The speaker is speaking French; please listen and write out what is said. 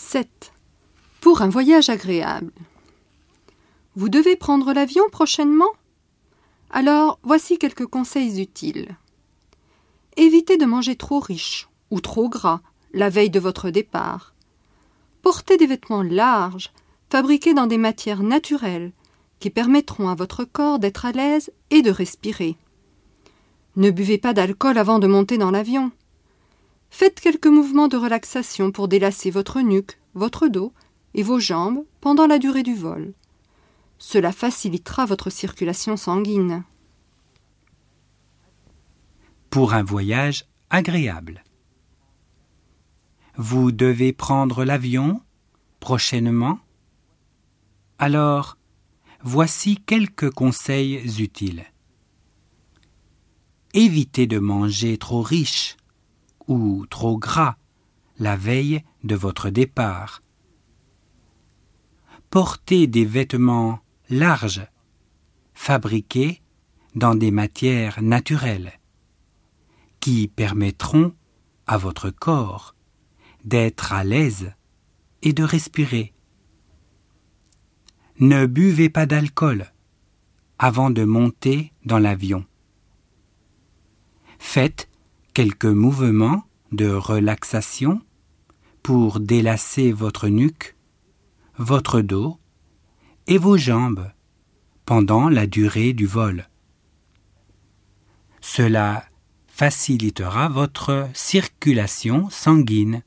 7. Pour un voyage agréable. Vous devez prendre l'avion prochainement? Alors, voici quelques conseils utiles. Évitez de manger trop riche ou trop gras la veille de votre départ. Portez des vêtements larges, fabriqués dans des matières naturelles, qui permettront à votre corps d'être à l'aise et de respirer. Ne buvez pas d'alcool avant de monter dans l'avion. Faites quelques mouvements de relaxation pour délasser votre nuque, votre dos et vos jambes pendant la durée du vol. Cela facilitera votre circulation sanguine. Pour un voyage agréable. Vous devez prendre l'avion prochainement Alors, voici quelques conseils utiles. Évitez de manger trop riche ou trop gras la veille de votre départ. Portez des vêtements larges, fabriqués dans des matières naturelles, qui permettront à votre corps d'être à l'aise et de respirer. Ne buvez pas d'alcool avant de monter dans l'avion. Faites quelques mouvements de relaxation pour délasser votre nuque, votre dos et vos jambes pendant la durée du vol. Cela facilitera votre circulation sanguine.